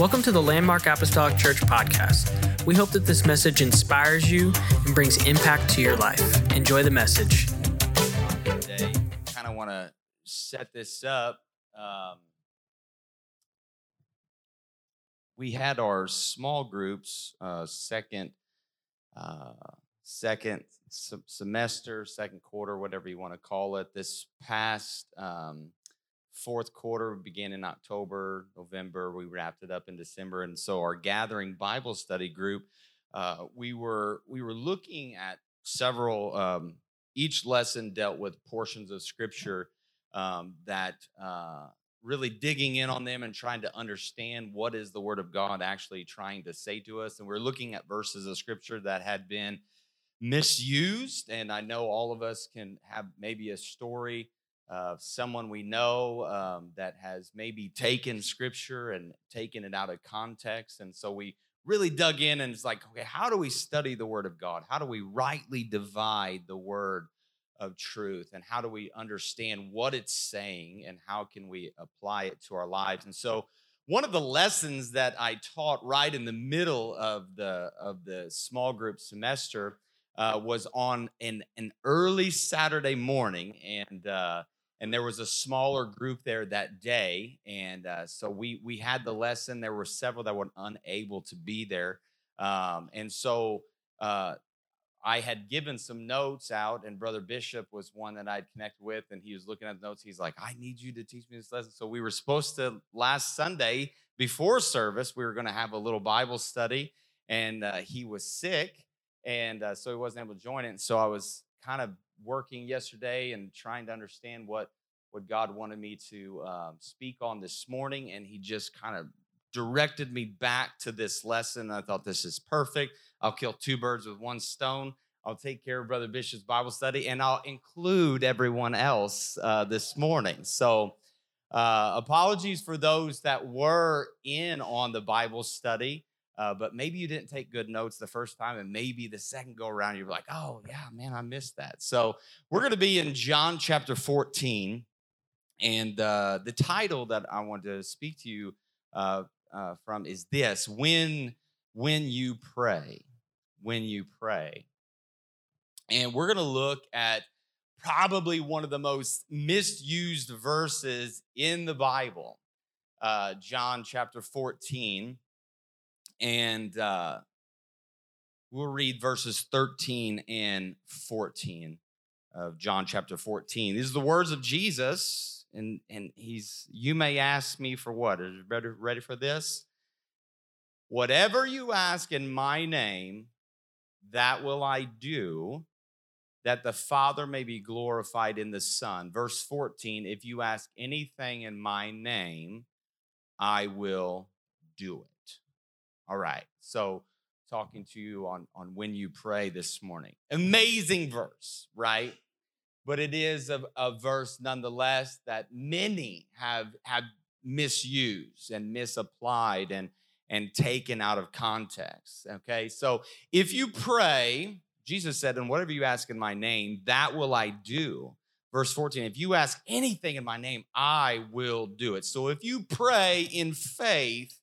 Welcome to the Landmark Apostolic Church podcast. We hope that this message inspires you and brings impact to your life. Enjoy the message. Today, kind of want to set this up. Um, we had our small groups, uh, second, uh, second se- semester, second quarter, whatever you want to call it. This past um, fourth quarter began in October, November. We wrapped it up in December, and so our gathering Bible study group, uh, we were we were looking at several. Um, each lesson dealt with portions of Scripture um, that uh, really digging in on them and trying to understand what is the Word of God actually trying to say to us. And we're looking at verses of Scripture that had been misused, and I know all of us can have maybe a story of someone we know um, that has maybe taken scripture and taken it out of context. And so we really dug in and it's like, okay, how do we study the word of God? How do we rightly divide the word of truth? And how do we understand what it's saying and how can we apply it to our lives? And so one of the lessons that I taught right in the middle of the of the small group semester uh, was on an an early Saturday morning, and uh, and there was a smaller group there that day and uh, so we we had the lesson. There were several that were unable to be there um, and so uh, i had given some notes out and brother bishop was one that i'd connected with and he was looking at the notes. He's like i need you to teach me this lesson. So we were supposed to last sunday before service we were going to have a little bible study and uh, he was sick and uh, so he wasn't able to join it and so i was kind of working yesterday and trying to understand what what God wanted me to um, speak on this morning, and He just kind of directed me back to this lesson. I thought this is perfect. I'll kill two birds with one stone. I'll take care of Brother Bishop's Bible study, and I'll include everyone else uh, this morning. So, uh, apologies for those that were in on the Bible study. Uh, but maybe you didn't take good notes the first time, and maybe the second go around, you're like, oh, yeah, man, I missed that. So, we're going to be in John chapter 14. And uh, the title that I want to speak to you uh, uh, from is this when, when you pray. When you pray. And we're going to look at probably one of the most misused verses in the Bible, uh, John chapter 14 and uh, we'll read verses 13 and 14 of John chapter 14. These are the words of Jesus, and, and he's, you may ask me for what? Are you ready, ready for this? Whatever you ask in my name, that will I do, that the Father may be glorified in the Son. Verse 14, if you ask anything in my name, I will do it. All right. So, talking to you on, on when you pray this morning. Amazing verse, right? But it is a, a verse nonetheless that many have, have misused and misapplied and, and taken out of context. Okay. So, if you pray, Jesus said, and whatever you ask in my name, that will I do. Verse 14, if you ask anything in my name, I will do it. So if you pray in faith,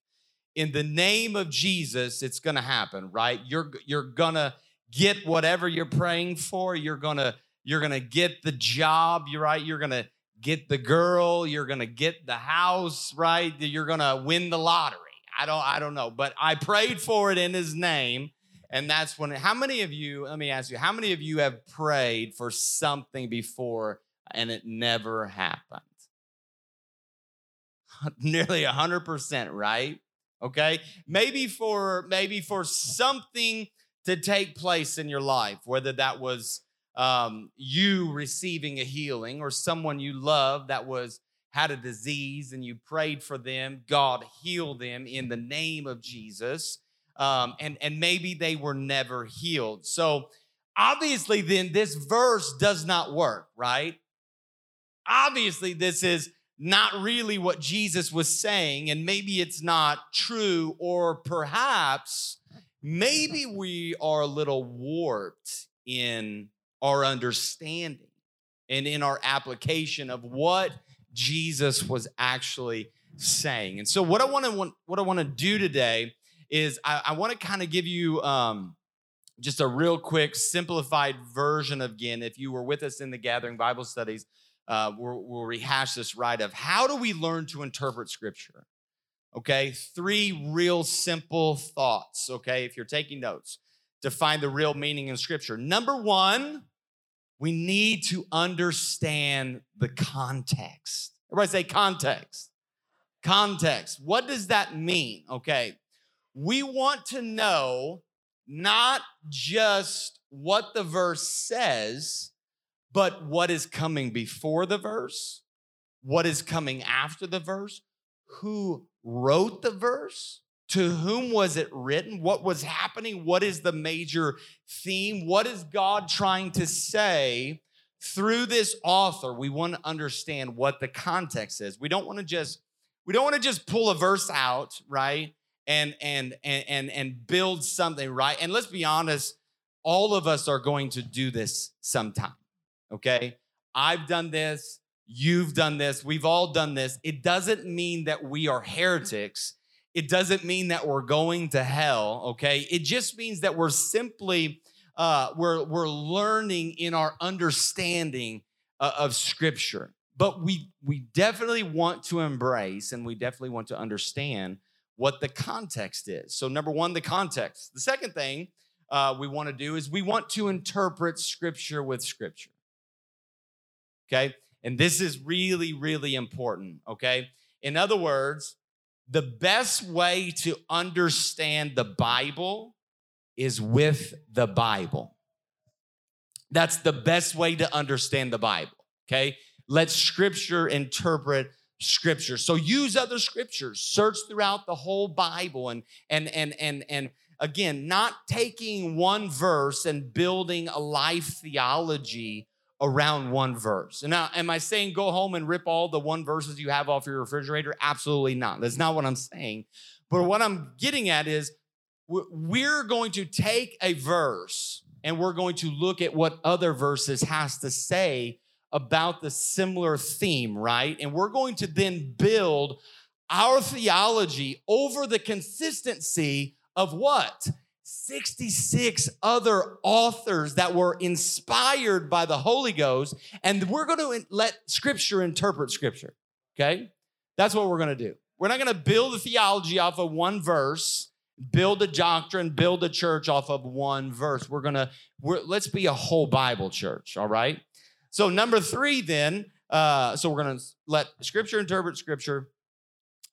in the name of Jesus, it's gonna happen, right? You're you're gonna get whatever you're praying for. You're gonna you're gonna get the job, you're right. You're gonna get the girl. You're gonna get the house, right? You're gonna win the lottery. I don't I don't know, but I prayed for it in His name, and that's when. How many of you? Let me ask you. How many of you have prayed for something before and it never happened? Nearly a hundred percent, right? Okay? Maybe for maybe for something to take place in your life whether that was um, you receiving a healing or someone you love that was had a disease and you prayed for them god healed them in the name of jesus um, and and maybe they were never healed. So obviously then this verse does not work right? Obviously this is not really what Jesus was saying, and maybe it's not true, or perhaps maybe we are a little warped in our understanding and in our application of what Jesus was actually saying. And so, what I want to what I want to do today is I, I want to kind of give you um, just a real quick, simplified version of again. If you were with us in the gathering Bible studies, uh, we'll, we'll rehash this right of how do we learn to interpret Scripture. Okay, three real simple thoughts. Okay, if you're taking notes to find the real meaning in Scripture. Number one, we need to understand the context. Everybody say context. Context. What does that mean? Okay. We want to know not just what the verse says, but what is coming before the verse, what is coming after the verse, who wrote the verse, to whom was it written? What was happening? What is the major theme? What is God trying to say through this author? We want to understand what the context is. We don't want to just we don't want to just pull a verse out, right? And and and and and build something, right? And let's be honest, all of us are going to do this sometime. Okay? I've done this, you've done this, we've all done this. It doesn't mean that we are heretics it doesn't mean that we're going to hell, okay? It just means that we're simply uh, we're we're learning in our understanding uh, of Scripture. But we we definitely want to embrace and we definitely want to understand what the context is. So number one, the context. The second thing uh, we want to do is we want to interpret Scripture with Scripture. Okay, and this is really really important. Okay, in other words the best way to understand the Bible is with the Bible. That's the best way to understand the Bible, okay? Let scripture interpret scripture. So use other scriptures, search throughout the whole Bible and and and and and again, not taking one verse and building a life theology around one verse. And now, am I saying go home and rip all the one verses you have off your refrigerator? Absolutely not. That's not what I'm saying. But what I'm getting at is we're going to take a verse and we're going to look at what other verses has to say about the similar theme, right? And we're going to then build our theology over the consistency of what? 66 other authors that were inspired by the Holy Ghost, and we're going to let Scripture interpret Scripture. Okay? That's what we're going to do. We're not going to build a theology off of one verse, build a doctrine, build a church off of one verse. We're going to, let's be a whole Bible church, all right? So, number three, then, uh, so we're going to let Scripture interpret Scripture,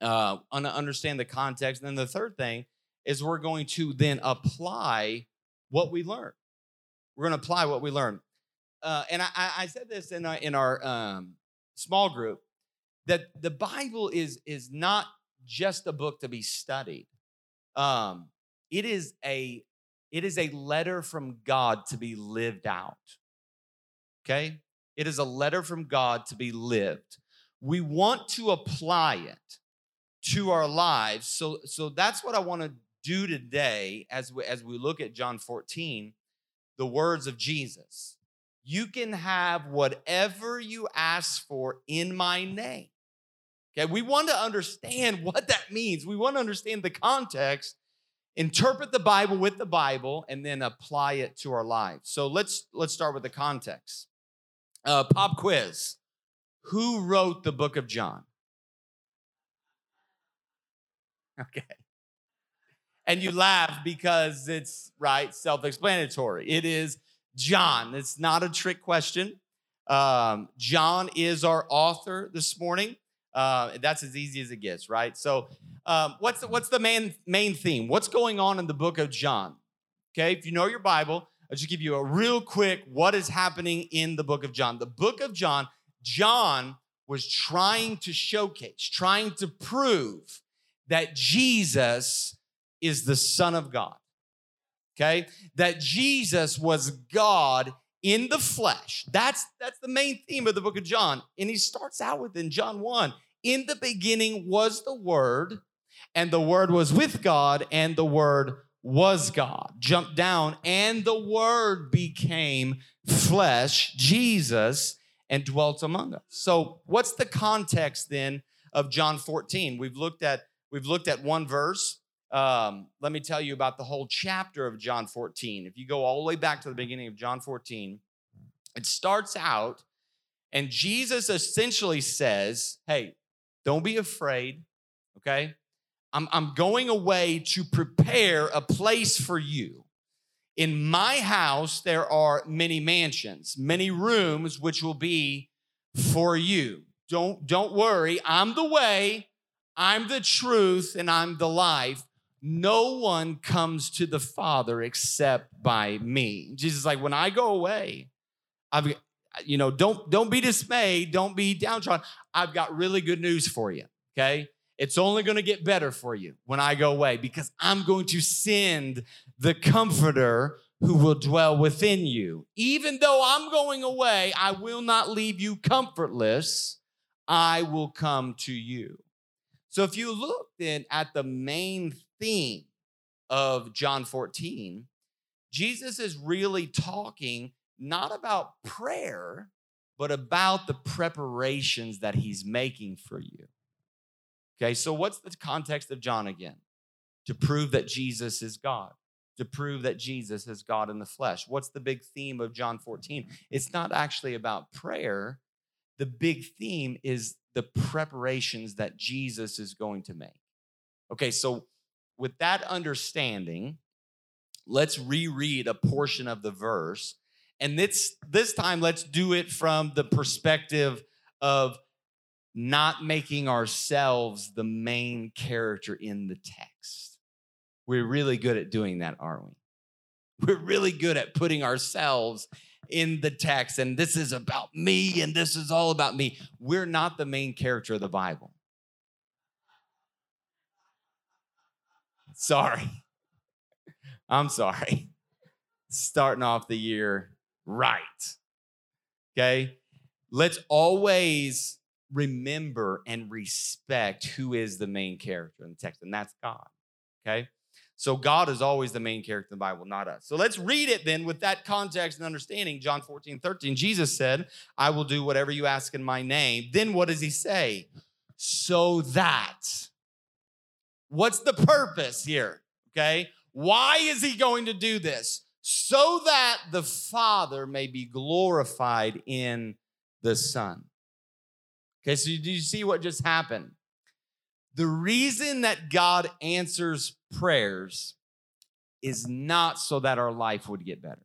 uh, understand the context. And then the third thing is we're going to then apply what we learn. We're going to apply what we learn. Uh, and I, I, said this in our, in our um, small group that the Bible is, is not just a book to be studied. Um, it is a it is a letter from God to be lived out. Okay? It is a letter from God to be lived. We want to apply it to our lives. So so that's what I want to do today as we, as we look at John 14, the words of Jesus. You can have whatever you ask for in my name. Okay, we want to understand what that means. We want to understand the context, interpret the Bible with the Bible, and then apply it to our lives. So let's let's start with the context. Uh, pop quiz: Who wrote the book of John? Okay and you laugh because it's right self-explanatory. It is john. It's not a trick question. Um, john is our author this morning. Uh, that's as easy as it gets right? So um, what's the, what's the main main theme? What's going on in the book of john? Okay if you know your bible i'll just give you a real quick what is happening in the book of john. The book of john john was trying to showcase trying to prove that jesus is the Son of God. Okay? That Jesus was God in the flesh. That's that's the main theme of the book of John. And he starts out with in John 1. In the beginning was the word, and the word was with God, and the word was God. Jump down, and the word became flesh, Jesus, and dwelt among us. So, what's the context then of John 14. We've looked at we've looked at one verse. Um, let me tell you about the whole chapter of John 14. If you go all the way back to the beginning of John 14, it starts out, and Jesus essentially says, Hey, don't be afraid, okay? I'm, I'm going away to prepare a place for you. In my house, there are many mansions, many rooms, which will be for you. Don't, don't worry. I'm the way, I'm the truth, and I'm the life. No one comes to the Father except by me. Jesus is like, when I go away, I've you know, don't don't be dismayed, don't be downtrodden. I've got really good news for you. Okay. It's only going to get better for you when I go away because I'm going to send the comforter who will dwell within you. Even though I'm going away, I will not leave you comfortless. I will come to you. So if you look then at the main theme of John 14, Jesus is really talking not about prayer, but about the preparations that he's making for you. Okay, so what's the context of John again? To prove that Jesus is God, to prove that Jesus is God in the flesh. What's the big theme of John 14? It's not actually about prayer. The big theme is the preparations that Jesus is going to make. Okay, so with that understanding, let's reread a portion of the verse. And this, this time, let's do it from the perspective of not making ourselves the main character in the text. We're really good at doing that, aren't we? We're really good at putting ourselves in the text, and this is about me, and this is all about me. We're not the main character of the Bible. Sorry. I'm sorry. Starting off the year right. Okay? Let's always remember and respect who is the main character in the text, and that's God. Okay? So God is always the main character in the Bible, not us. So let's read it then with that context and understanding. John 14, 13. Jesus said, I will do whatever you ask in my name. Then what does he say? So that. What's the purpose here? Okay? Why is he going to do this? So that the Father may be glorified in the Son. Okay, so do you see what just happened? The reason that God answers prayers is not so that our life would get better.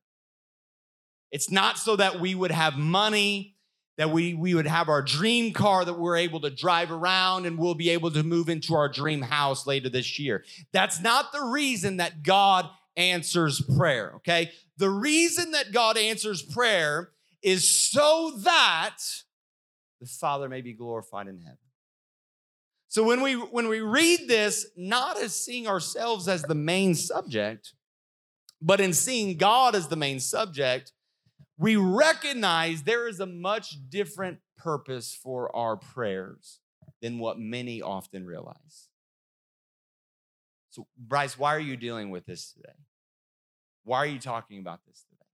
It's not so that we would have money, that we, we would have our dream car that we're able to drive around and we'll be able to move into our dream house later this year. That's not the reason that God answers prayer, okay? The reason that God answers prayer is so that the Father may be glorified in heaven. So when we when we read this, not as seeing ourselves as the main subject, but in seeing God as the main subject, we recognize there is a much different purpose for our prayers than what many often realize. So, Bryce, why are you dealing with this today? Why are you talking about this today?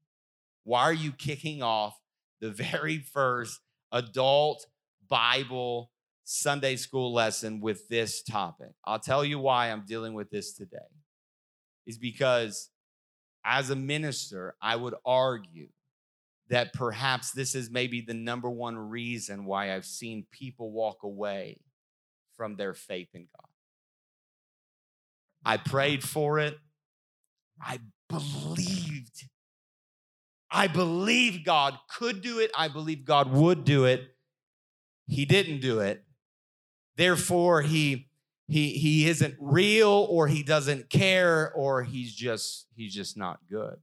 Why are you kicking off the very first adult Bible Sunday school lesson with this topic. I'll tell you why I'm dealing with this today. Is because as a minister, I would argue that perhaps this is maybe the number one reason why I've seen people walk away from their faith in God. I prayed for it. I believed I believe God could do it. I believe God would do it. He didn't do it. Therefore, he he he isn't real or he doesn't care or he's just he's just not good.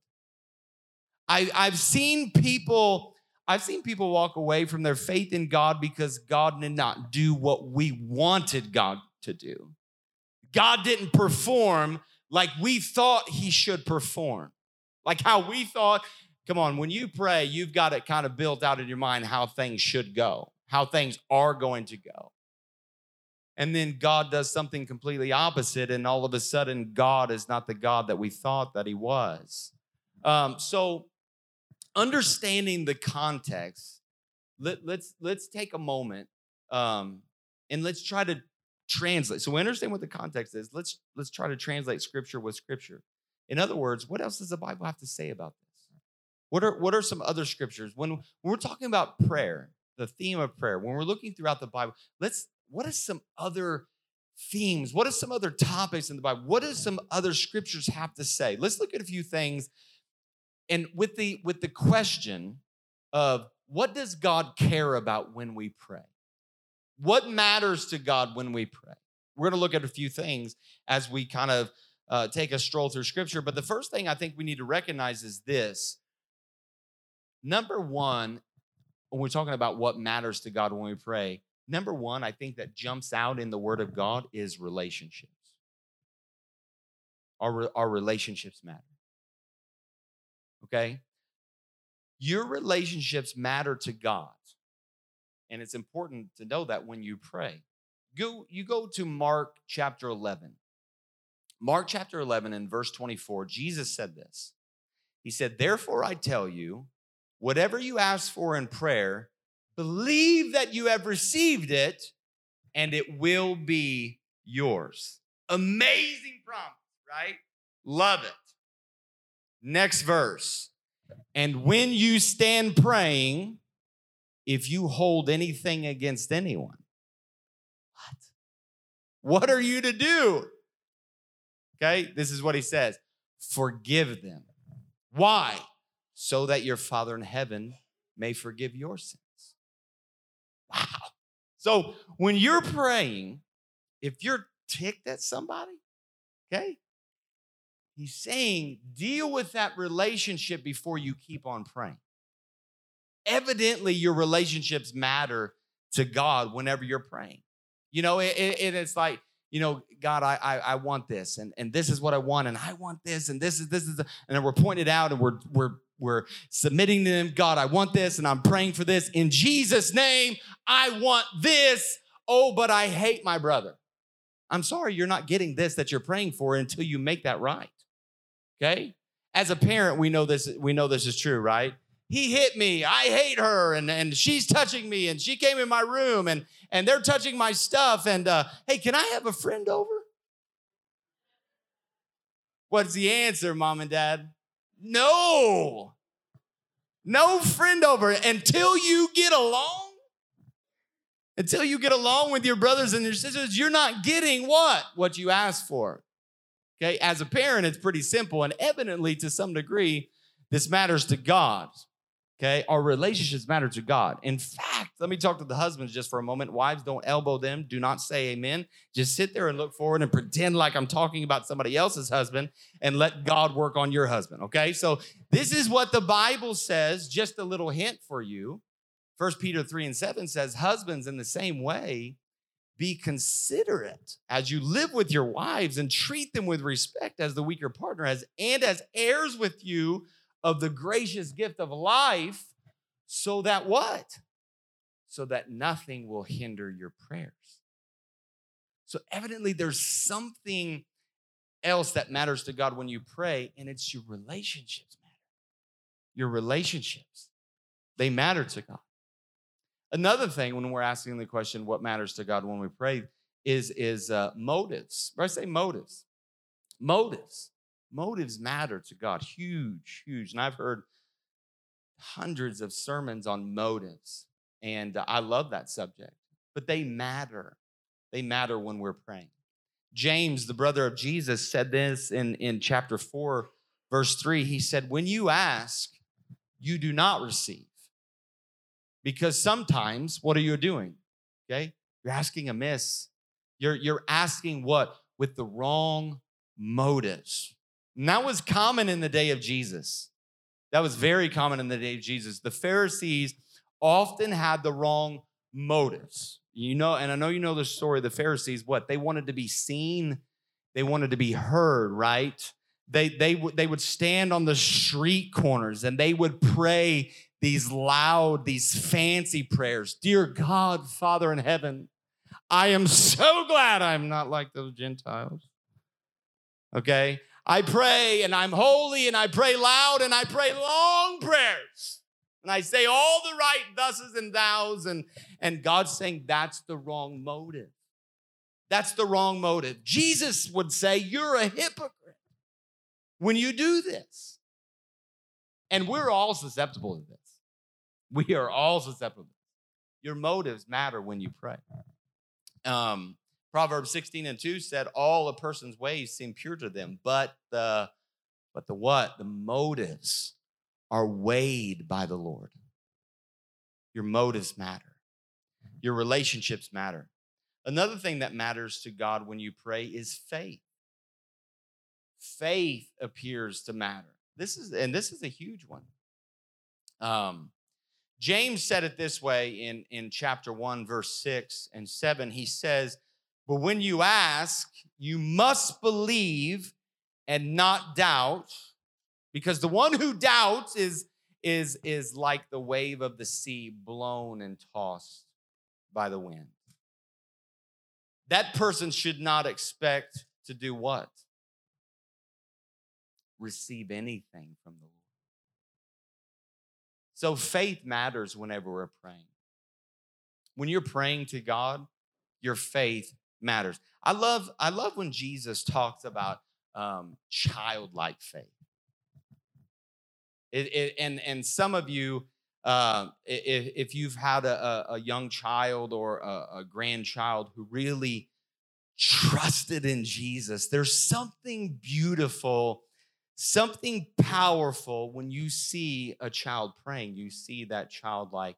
I I've seen people I've seen people walk away from their faith in God because God did not do what we wanted God to do. God didn't perform like we thought he should perform. Like how we thought Come on, when you pray, you've got it kind of built out in your mind how things should go, how things are going to go. And then God does something completely opposite, and all of a sudden, God is not the God that we thought that He was. Um, so, understanding the context, let, us let's, let's take a moment um, and let's try to translate. So we understand what the context is. Let's let's try to translate scripture with scripture. In other words, what else does the Bible have to say about this? What are what are some other scriptures when, when we're talking about prayer, the theme of prayer? When we're looking throughout the Bible, let's what are some other themes? What are some other topics in the Bible? What does some other scriptures have to say? Let's look at a few things and with the with the question of what does God care about when we pray? What matters to God when we pray? We're going to look at a few things as we kind of uh, take a stroll through scripture. But the first thing I think we need to recognize is this. Number one, when we're talking about what matters to God when we pray, number one, I think that jumps out in the Word of God is relationships. Our, our relationships matter. Okay? Your relationships matter to God. And it's important to know that when you pray. Go, you go to Mark chapter 11. Mark chapter 11 and verse 24, Jesus said this. He said, Therefore I tell you, whatever you ask for in prayer, believe that you have received it and it will be yours. Amazing promise, right? Love it. Next verse. And when you stand praying, if you hold anything against anyone, what? What are you to do? Okay, this is what he says forgive them. Why? So that your Father in heaven may forgive your sins. So when you're praying, if you're ticked at somebody, okay, he's saying deal with that relationship before you keep on praying. Evidently, your relationships matter to God whenever you're praying. You know, it, it, it's like, you know, God, I, I, I want this, and, and this is what I want, and I want this, and this is this is, and then we're pointed out, and we're we're we're submitting to them. God, I want this, and I'm praying for this in Jesus' name. I want this. Oh, but I hate my brother. I'm sorry, you're not getting this that you're praying for until you make that right. Okay, as a parent, we know this. We know this is true, right? he hit me i hate her and, and she's touching me and she came in my room and, and they're touching my stuff and uh, hey can i have a friend over what's the answer mom and dad no. No friend over until you get along. Until you get along with your brothers and your sisters you're not getting what? What you asked for. Okay? As a parent it's pretty simple and evidently to some degree this matters to god Okay, our relationships matter to God. In fact, let me talk to the husbands just for a moment. Wives, don't elbow them. Do not say amen. Just sit there and look forward and pretend like I'm talking about somebody else's husband and let God work on your husband. Okay, so this is what the Bible says. Just a little hint for you. First Peter 3 and 7 says, Husbands, in the same way, be considerate as you live with your wives and treat them with respect as the weaker partner as and as heirs with you of the gracious gift of life so that what? So that nothing will hinder your prayers. So, evidently, there's something else that matters to God when you pray, and it's your relationships matter. Your relationships, they matter to God. Another thing when we're asking the question, what matters to God when we pray, is, is uh, motives. I say motives. Motives. Motives matter to God, huge, huge. And I've heard hundreds of sermons on motives, and uh, I love that subject, but they matter. They matter when we're praying. James, the brother of Jesus, said this in, in chapter 4, verse 3. He said, When you ask, you do not receive. Because sometimes, what are you doing? Okay? You're asking amiss. You're, you're asking what? With the wrong motives. And that was common in the day of Jesus. That was very common in the day of Jesus. The Pharisees often had the wrong motives. You know, and I know you know the story of the Pharisees. What? They wanted to be seen, they wanted to be heard, right? They, they, they would stand on the street corners and they would pray these loud, these fancy prayers. Dear God, Father in heaven, I am so glad I'm not like those Gentiles. Okay? I pray and I'm holy and I pray loud and I pray long prayers. And I say all the right thuses and thous, and, and God's saying that's the wrong motive. That's the wrong motive. Jesus would say, You're a hypocrite when you do this. And we're all susceptible to this. We are all susceptible. Your motives matter when you pray. Um, Proverbs 16 and 2 said, All a person's ways seem pure to them, but the but the what? The motives are weighed by the Lord. Your motives matter. Your relationships matter. Another thing that matters to God when you pray is faith. Faith appears to matter. This is, and this is a huge one. Um, James said it this way in, in chapter 1, verse 6 and 7. He says, But when you ask, you must believe and not doubt, because the one who doubts is, is, is like the wave of the sea blown and tossed by the wind. That person should not expect to do what? Receive anything from the Lord. So faith matters whenever we're praying. When you're praying to God, your faith matters. I love, I love when Jesus talks about um, childlike faith. It, it, and, and some of you, uh, if, if you've had a, a young child or a, a grandchild who really trusted in Jesus, there's something beautiful, something powerful when you see a child praying. You see that childlike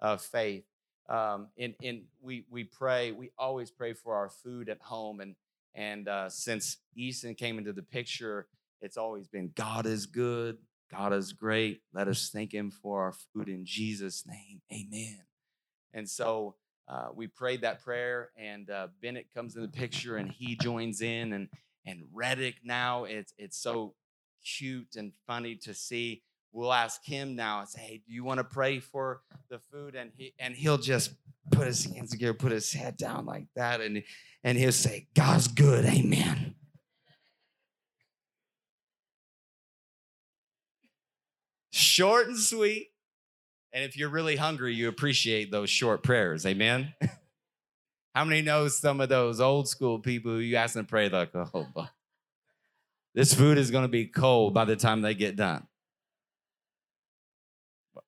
uh, faith. Um, and, and we we pray. We always pray for our food at home. And and uh, since Easton came into the picture, it's always been God is good, God is great. Let us thank Him for our food in Jesus' name. Amen. And so uh, we prayed that prayer, and uh, Bennett comes in the picture, and he joins in, and and Reddick now it's it's so cute and funny to see. We'll ask him now and say, "Hey, do you want to pray for the food?" And he and he'll just put his hands together, put his head down like that, and and he'll say, "God's good, Amen." Short and sweet. And if you're really hungry, you appreciate those short prayers. Amen. How many know some of those old school people who you ask them to pray like, oh, this food is going to be cold by the time they get done?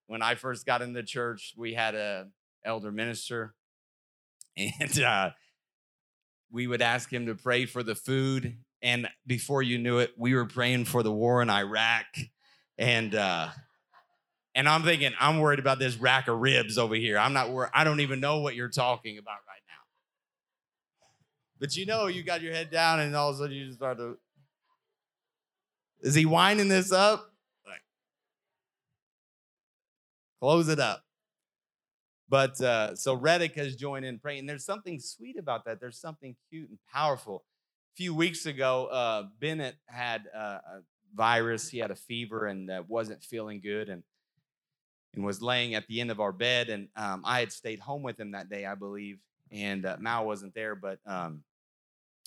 When I first got in the church, we had a elder minister, and uh, we would ask him to pray for the food. And before you knew it, we were praying for the war in Iraq, and uh, and I'm thinking, I'm worried about this rack of ribs over here. I'm not worried. I don't even know what you're talking about right now. But you know, you got your head down, and all of a sudden you just start to. Is he winding this up? Like, close it up. But uh, so Reddick has joined in praying. There's something sweet about that. There's something cute and powerful. A few weeks ago, uh, Bennett had a virus. He had a fever and wasn't feeling good. And and was laying at the end of our bed. And um, I had stayed home with him that day, I believe. And uh, Mal wasn't there, but um,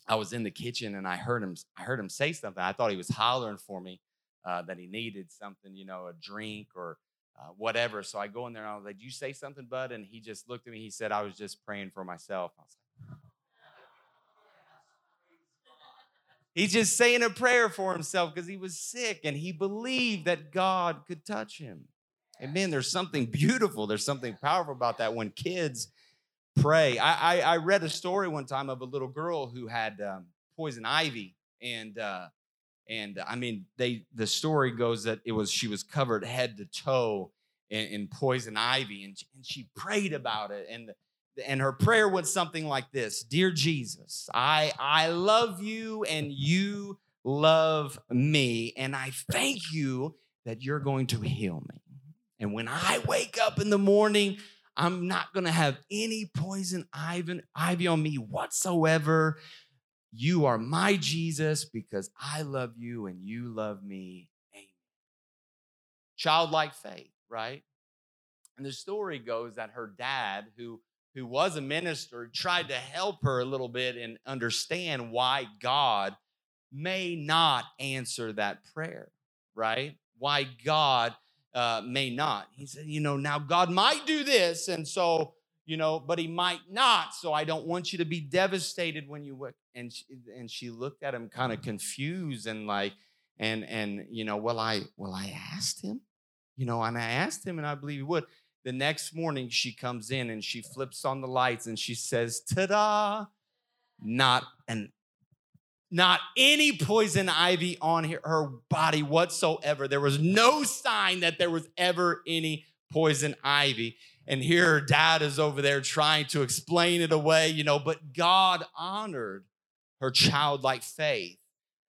I was in the kitchen and I heard him. I heard him say something. I thought he was hollering for me uh, that he needed something, you know, a drink or uh, whatever. So I go in there and I was like, "Do you say something, bud?" And he just looked at me. He said, "I was just praying for myself." I was like, He's just saying a prayer for himself because he was sick and he believed that God could touch him. And man, there's something beautiful, there's something powerful about that when kids pray. I, I, I read a story one time of a little girl who had um, poison ivy, and uh, and I mean, they the story goes that it was she was covered head to toe in, in poison ivy, and, and she prayed about it, and and her prayer was something like this: Dear Jesus, I I love you, and you love me, and I thank you that you're going to heal me. And when I wake up in the morning, I'm not going to have any poison ivy on me whatsoever. You are my Jesus because I love you and you love me. Amen. Childlike faith, right? And the story goes that her dad, who who was a minister, tried to help her a little bit and understand why God may not answer that prayer, right? Why God uh, may not. He said, you know, now God might do this, and so you know, but he might not. So I don't want you to be devastated when you work. And she, and she looked at him kind of confused and like, and and you know, well, I well, I asked him, you know, and I asked him, and I believe he would. The next morning, she comes in and she flips on the lights and she says, "Ta-da!" Not an not any poison ivy on her body whatsoever. There was no sign that there was ever any poison ivy. And here her dad is over there trying to explain it away, you know, but God honored her childlike faith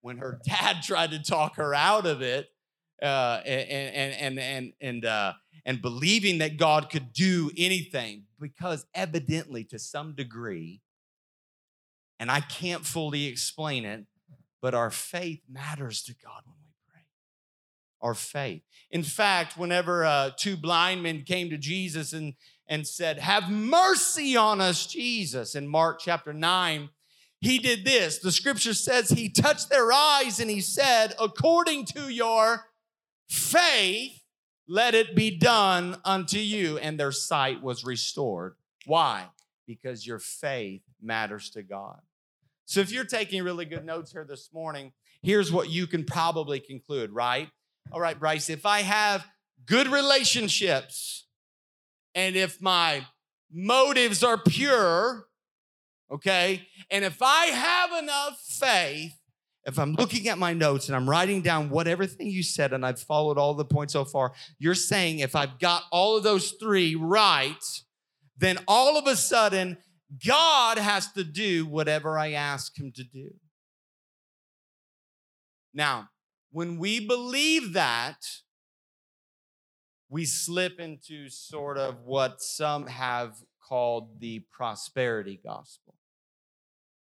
when her dad tried to talk her out of it uh, and, and, and, and, and, uh, and believing that God could do anything because evidently to some degree, and I can't fully explain it, but our faith matters to God. Our faith. In fact, whenever uh, two blind men came to Jesus and, and said, Have mercy on us, Jesus, in Mark chapter 9, he did this. The scripture says he touched their eyes and he said, According to your faith, let it be done unto you. And their sight was restored. Why? Because your faith matters to God. So if you're taking really good notes here this morning, here's what you can probably conclude, right? All right, Bryce, if I have good relationships and if my motives are pure, okay, and if I have enough faith, if I'm looking at my notes and I'm writing down what everything you said and I've followed all the points so far, you're saying if I've got all of those three right, then all of a sudden God has to do whatever I ask him to do. Now, when we believe that, we slip into sort of what some have called the prosperity gospel.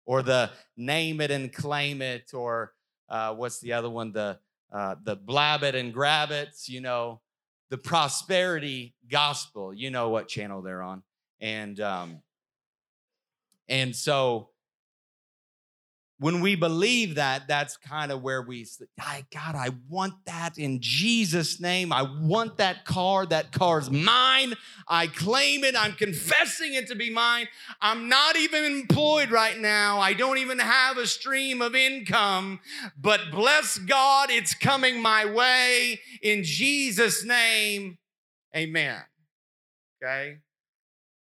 Or the name it and claim it or uh, what's the other one? The uh, the blab it and grab it you know? The prosperity gospel you know what channel they're on. And um, and so when we believe that, that's kind of where we say, God, I want that in Jesus' name. I want that car. That car's mine. I claim it. I'm confessing it to be mine. I'm not even employed right now. I don't even have a stream of income, but bless God, it's coming my way in Jesus' name. Amen. Okay?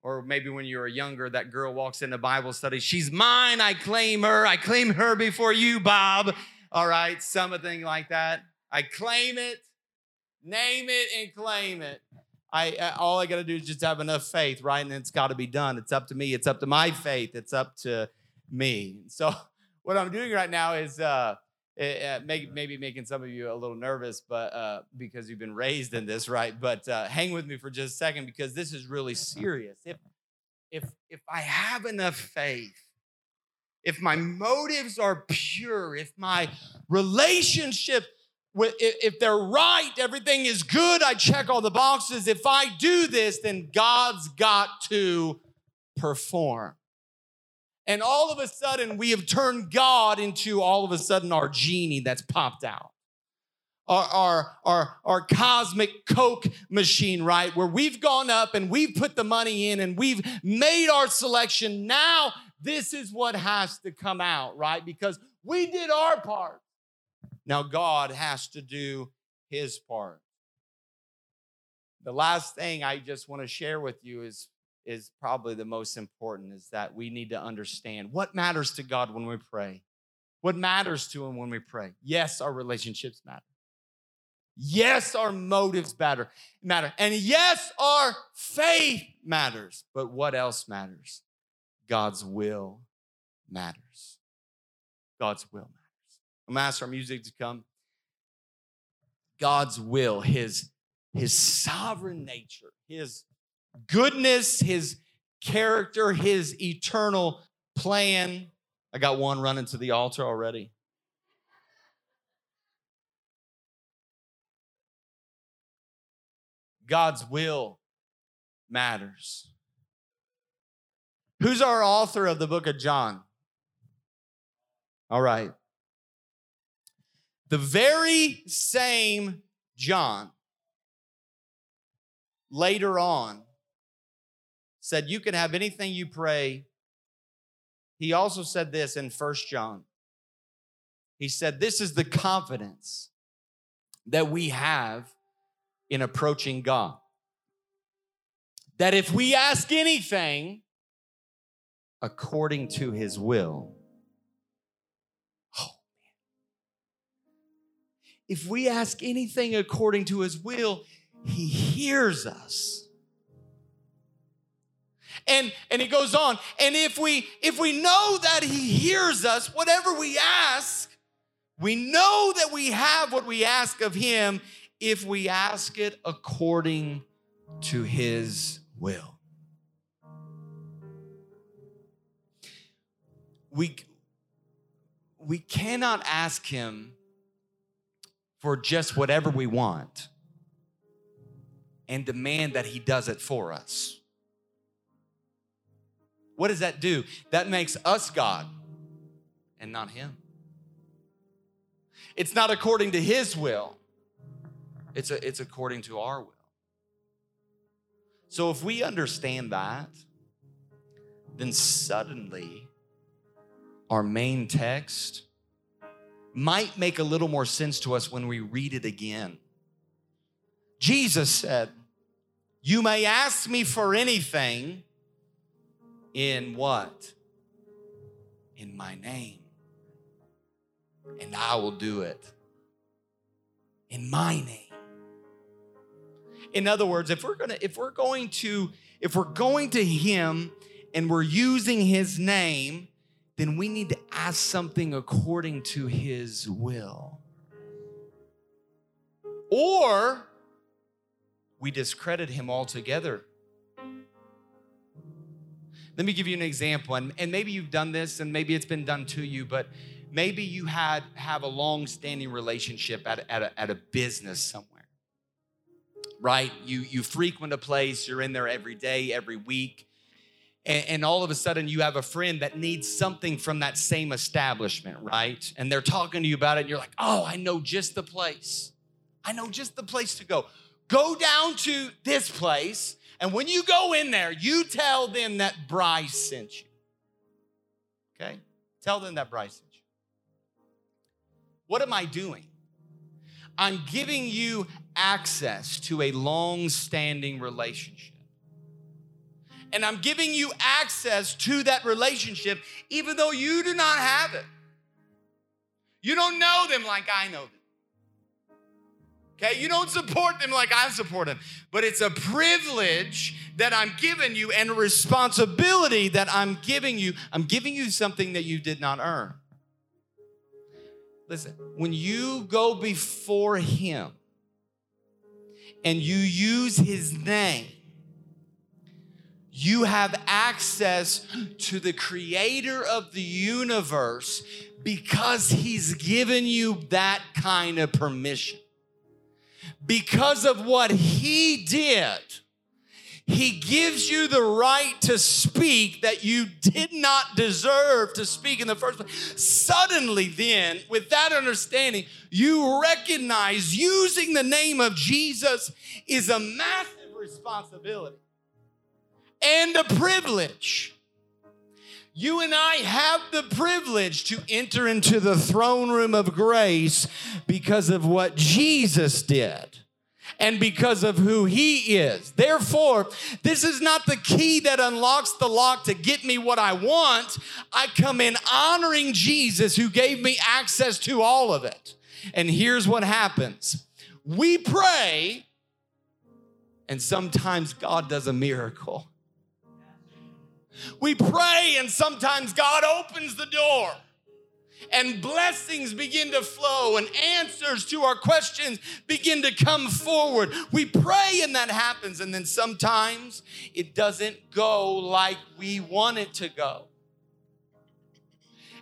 Or maybe when you were younger, that girl walks into Bible study. She's mine. I claim her. I claim her before you, Bob. All right, something like that. I claim it, name it, and claim it. I uh, all I got to do is just have enough faith, right? And it's got to be done. It's up to me. It's up to my faith. It's up to me. So what I'm doing right now is uh, uh, maybe making some of you a little nervous, but uh, because you've been raised in this, right? But uh, hang with me for just a second because this is really serious. If if if I have enough faith, if my motives are pure, if my relationship if they're right, everything is good, I check all the boxes. If I do this, then God's got to perform. And all of a sudden, we have turned God into all of a sudden our genie that's popped out. Our, our, our, our cosmic Coke machine, right? Where we've gone up and we've put the money in and we've made our selection. Now, this is what has to come out, right? Because we did our part. Now, God has to do his part. The last thing I just want to share with you is is probably the most important is that we need to understand what matters to God when we pray. What matters to him when we pray? Yes, our relationships matter. Yes, our motives matter. Matter. And yes, our faith matters. But what else matters? God's will matters. God's will matters. I'm gonna ask our music to come. God's will, his, his sovereign nature, his goodness, his character, his eternal plan. I got one running to the altar already. God's will matters. Who's our author of the book of John? All right. The very same John later on said, You can have anything you pray. He also said this in First John. He said, This is the confidence that we have in approaching God. That if we ask anything according to his will, oh man. If we ask anything according to his will, he hears us and and he goes on. And if we if we know that he hears us whatever we ask we know that we have what we ask of him if we ask it according to his will. We we cannot ask him for just whatever we want and demand that he does it for us what does that do? That makes us God and not Him. It's not according to His will, it's, a, it's according to our will. So if we understand that, then suddenly our main text might make a little more sense to us when we read it again. Jesus said, You may ask me for anything in what? In my name. And I will do it in my name. In other words, if we're going to if we're going to if we're going to him and we're using his name, then we need to ask something according to his will. Or we discredit him altogether let me give you an example, and, and maybe you've done this, and maybe it's been done to you, but maybe you had have a long-standing relationship at, at, a, at a business somewhere right? You you frequent a place you're in there every day every week and, and, all of a sudden you have a friend that needs something from that same establishment right? And they're talking to you about it and you're like oh i know just the place. I know just the place to go. Go down to this place and when you go in there, you tell them that Bryce sent you. Okay? Tell them that Bryce sent you. What am I doing? I'm giving you access to a long standing relationship. And I'm giving you access to that relationship even though you do not have it. You don't know them like I know them. Okay, you don't support them like I support them, but it's a privilege that I'm giving you and a responsibility that I'm giving you. I'm giving you something that you did not earn. Listen, when you go before Him and you use His name, you have access to the creator of the universe because He's given you that kind of permission because of what he did, he gives you the right to speak that you did not deserve to speak in the first place. Suddenly, then, with that understanding, you recognize using the name of Jesus is a massive responsibility and a privilege. You and I have the privilege to enter into the throne room of grace because of what Jesus did and because of who he is. Therefore, this is not the key that unlocks the lock to get me what I want. I come in honoring Jesus who gave me access to all of it. And here's what happens we pray, and sometimes God does a miracle. We pray, and sometimes God opens the door and blessings begin to flow and answers to our questions begin to come forward. We pray and that happens, and then sometimes it doesn't go like we want it to go.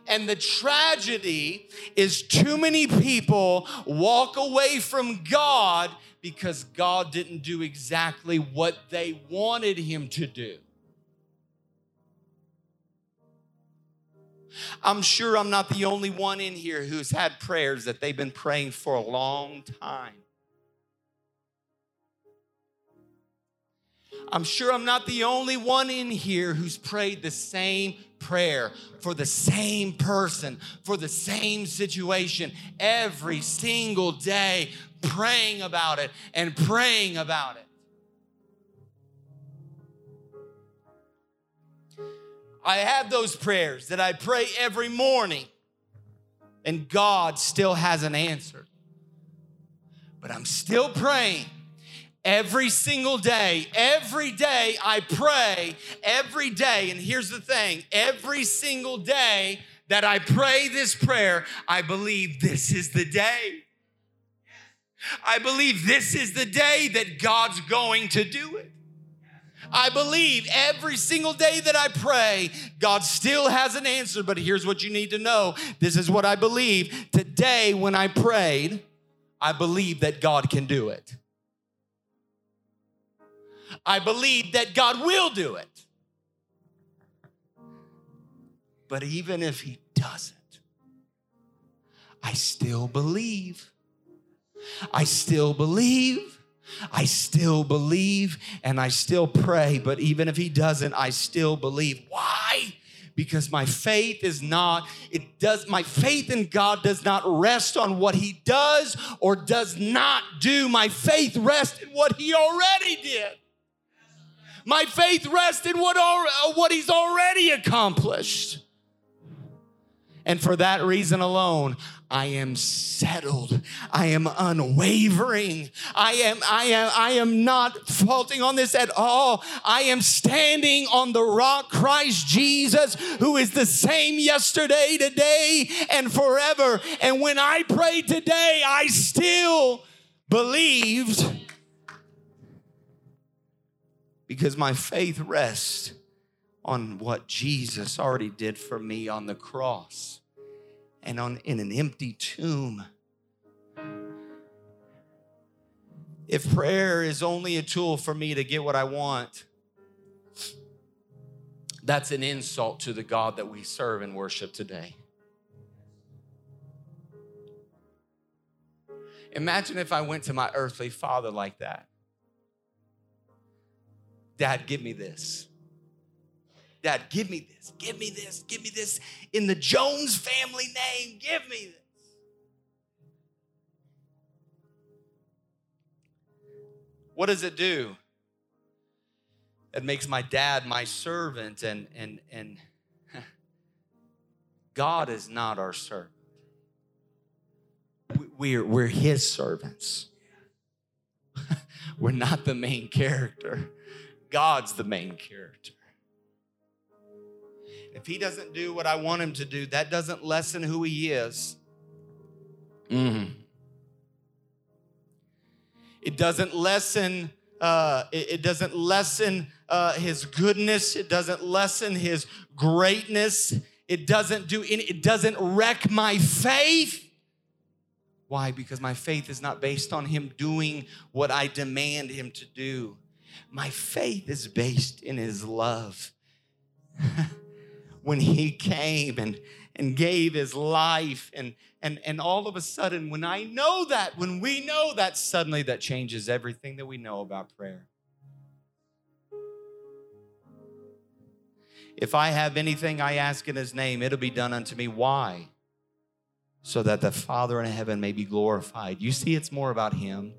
And the tragedy is too many people walk away from God because God didn't do exactly what they wanted Him to do. I'm sure I'm not the only one in here who's had prayers that they've been praying for a long time. I'm sure I'm not the only one in here who's prayed the same prayer for the same person, for the same situation every single day, praying about it and praying about it. I have those prayers that I pray every morning, and God still hasn't answered. But I'm still praying every single day. Every day I pray, every day. And here's the thing every single day that I pray this prayer, I believe this is the day. I believe this is the day that God's going to do it. I believe every single day that I pray, God still has an answer. But here's what you need to know this is what I believe. Today, when I prayed, I believe that God can do it. I believe that God will do it. But even if He doesn't, I still believe. I still believe. I still believe and I still pray. But even if He doesn't, I still believe. Why? because my faith is not it does my faith in God does not rest on what he does or does not do my faith rests in what he already did my faith rests in what, uh, what he's already accomplished. And for that reason alone, I am settled. I am unwavering. I am, I am, I am not faulting on this at all. I am standing on the rock, Christ Jesus, who is the same yesterday, today, and forever. And when I pray today, I still believed because my faith rests on what Jesus already did for me on the cross and on in an empty tomb. If prayer is only a tool for me to get what I want, that's an insult to the God that we serve and worship today. Imagine if I went to my earthly father like that. Dad, give me this. Dad, give me this. Give me this. Give me this. In the Jones family name, give me this. What does it do? It makes my dad my servant, and and and God is not our servant. We're, we're his servants. we're not the main character. God's the main character. If he doesn't do what I want him to do, that doesn't lessen who he is. Mm. It doesn't lessen. Uh, it, it, doesn't lessen uh, his goodness. It doesn't lessen his greatness. It doesn't do. Any, it doesn't wreck my faith. Why? Because my faith is not based on him doing what I demand him to do. My faith is based in his love. when he came and, and gave his life, and, and, and all of a sudden, when I know that, when we know that, suddenly that changes everything that we know about prayer. If I have anything I ask in his name, it'll be done unto me. Why? So that the Father in heaven may be glorified. You see, it's more about him.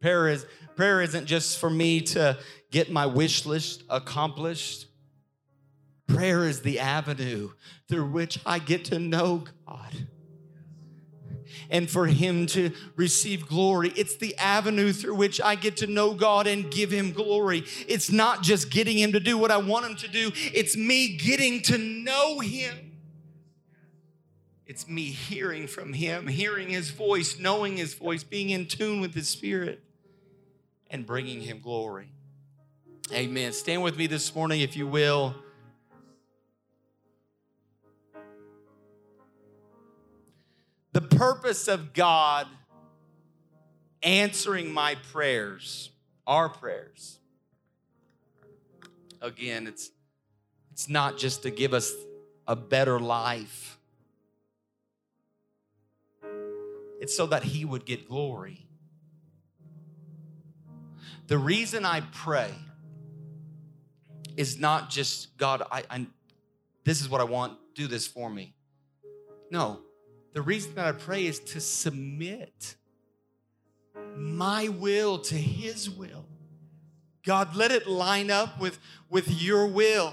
Prayer, is, prayer isn't just for me to get my wish list accomplished. Prayer is the avenue through which I get to know God and for Him to receive glory. It's the avenue through which I get to know God and give Him glory. It's not just getting Him to do what I want Him to do, it's me getting to know Him. It's me hearing from Him, hearing His voice, knowing His voice, being in tune with His Spirit and bringing him glory. Amen. Stand with me this morning, if you will. Purpose of God answering my prayers, our prayers. Again, it's it's not just to give us a better life. It's so that he would get glory. the reason I pray is not just, God, I, I this is what I want, do this for me. No, the reason that I pray is to submit my will to His will. God, let it line up with, with your will.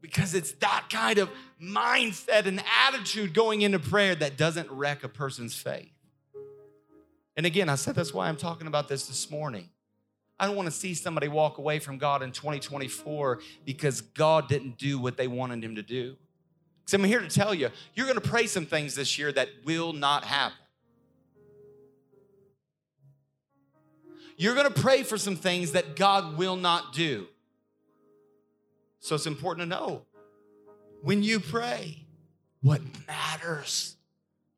Because it's that kind of mindset and attitude going into prayer that doesn't wreck a person's faith. And again, I said that's why I'm talking about this this morning. I don't want to see somebody walk away from God in 2024 because God didn't do what they wanted Him to do. I'm here to tell you, you're going to pray some things this year that will not happen. You're going to pray for some things that God will not do. So it's important to know when you pray what matters.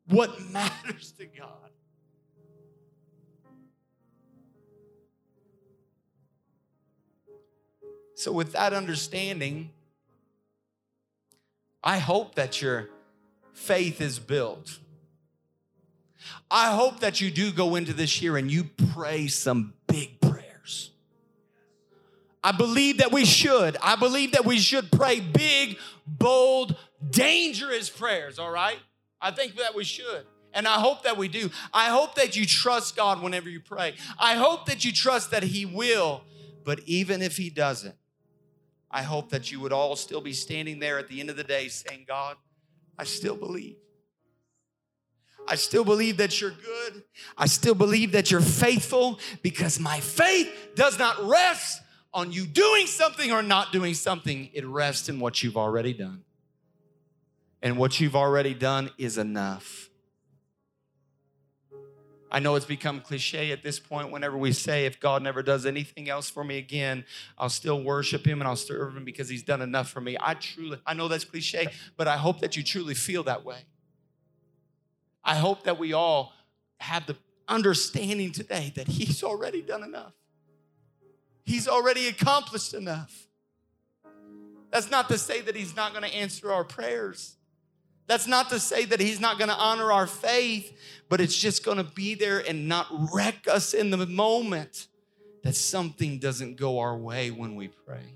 What matters to God. So, with that understanding, I hope that your faith is built. I hope that you do go into this year and you pray some big prayers. I believe that we should. I believe that we should pray big, bold, dangerous prayers, all right? I think that we should. And I hope that we do. I hope that you trust God whenever you pray. I hope that you trust that He will. But even if He doesn't, I hope that you would all still be standing there at the end of the day saying, God, I still believe. I still believe that you're good. I still believe that you're faithful because my faith does not rest on you doing something or not doing something. It rests in what you've already done. And what you've already done is enough. I know it's become cliche at this point whenever we say, if God never does anything else for me again, I'll still worship Him and I'll serve Him because He's done enough for me. I truly, I know that's cliche, but I hope that you truly feel that way. I hope that we all have the understanding today that He's already done enough, He's already accomplished enough. That's not to say that He's not going to answer our prayers. That's not to say that he's not going to honor our faith, but it's just going to be there and not wreck us in the moment that something doesn't go our way when we pray.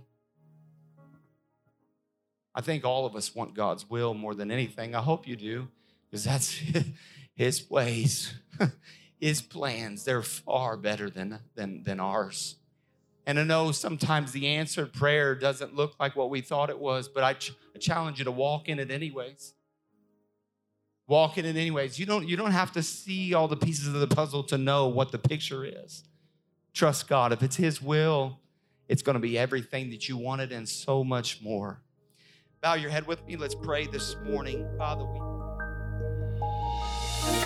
I think all of us want God's will more than anything. I hope you do, because that's his ways, his plans. They're far better than, than, than ours. And I know sometimes the answered prayer doesn't look like what we thought it was, but I, ch- I challenge you to walk in it anyways walk in it anyways. You don't, you don't have to see all the pieces of the puzzle to know what the picture is. Trust God. If it's His will, it's going to be everything that you wanted and so much more. Bow your head with me. Let's pray this morning. Father, we.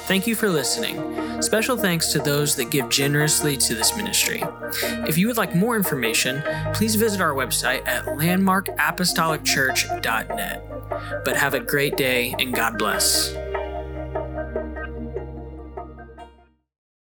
Thank you for listening. Special thanks to those that give generously to this ministry. If you would like more information, please visit our website at landmarkapostolicchurch.net. But have a great day and God bless.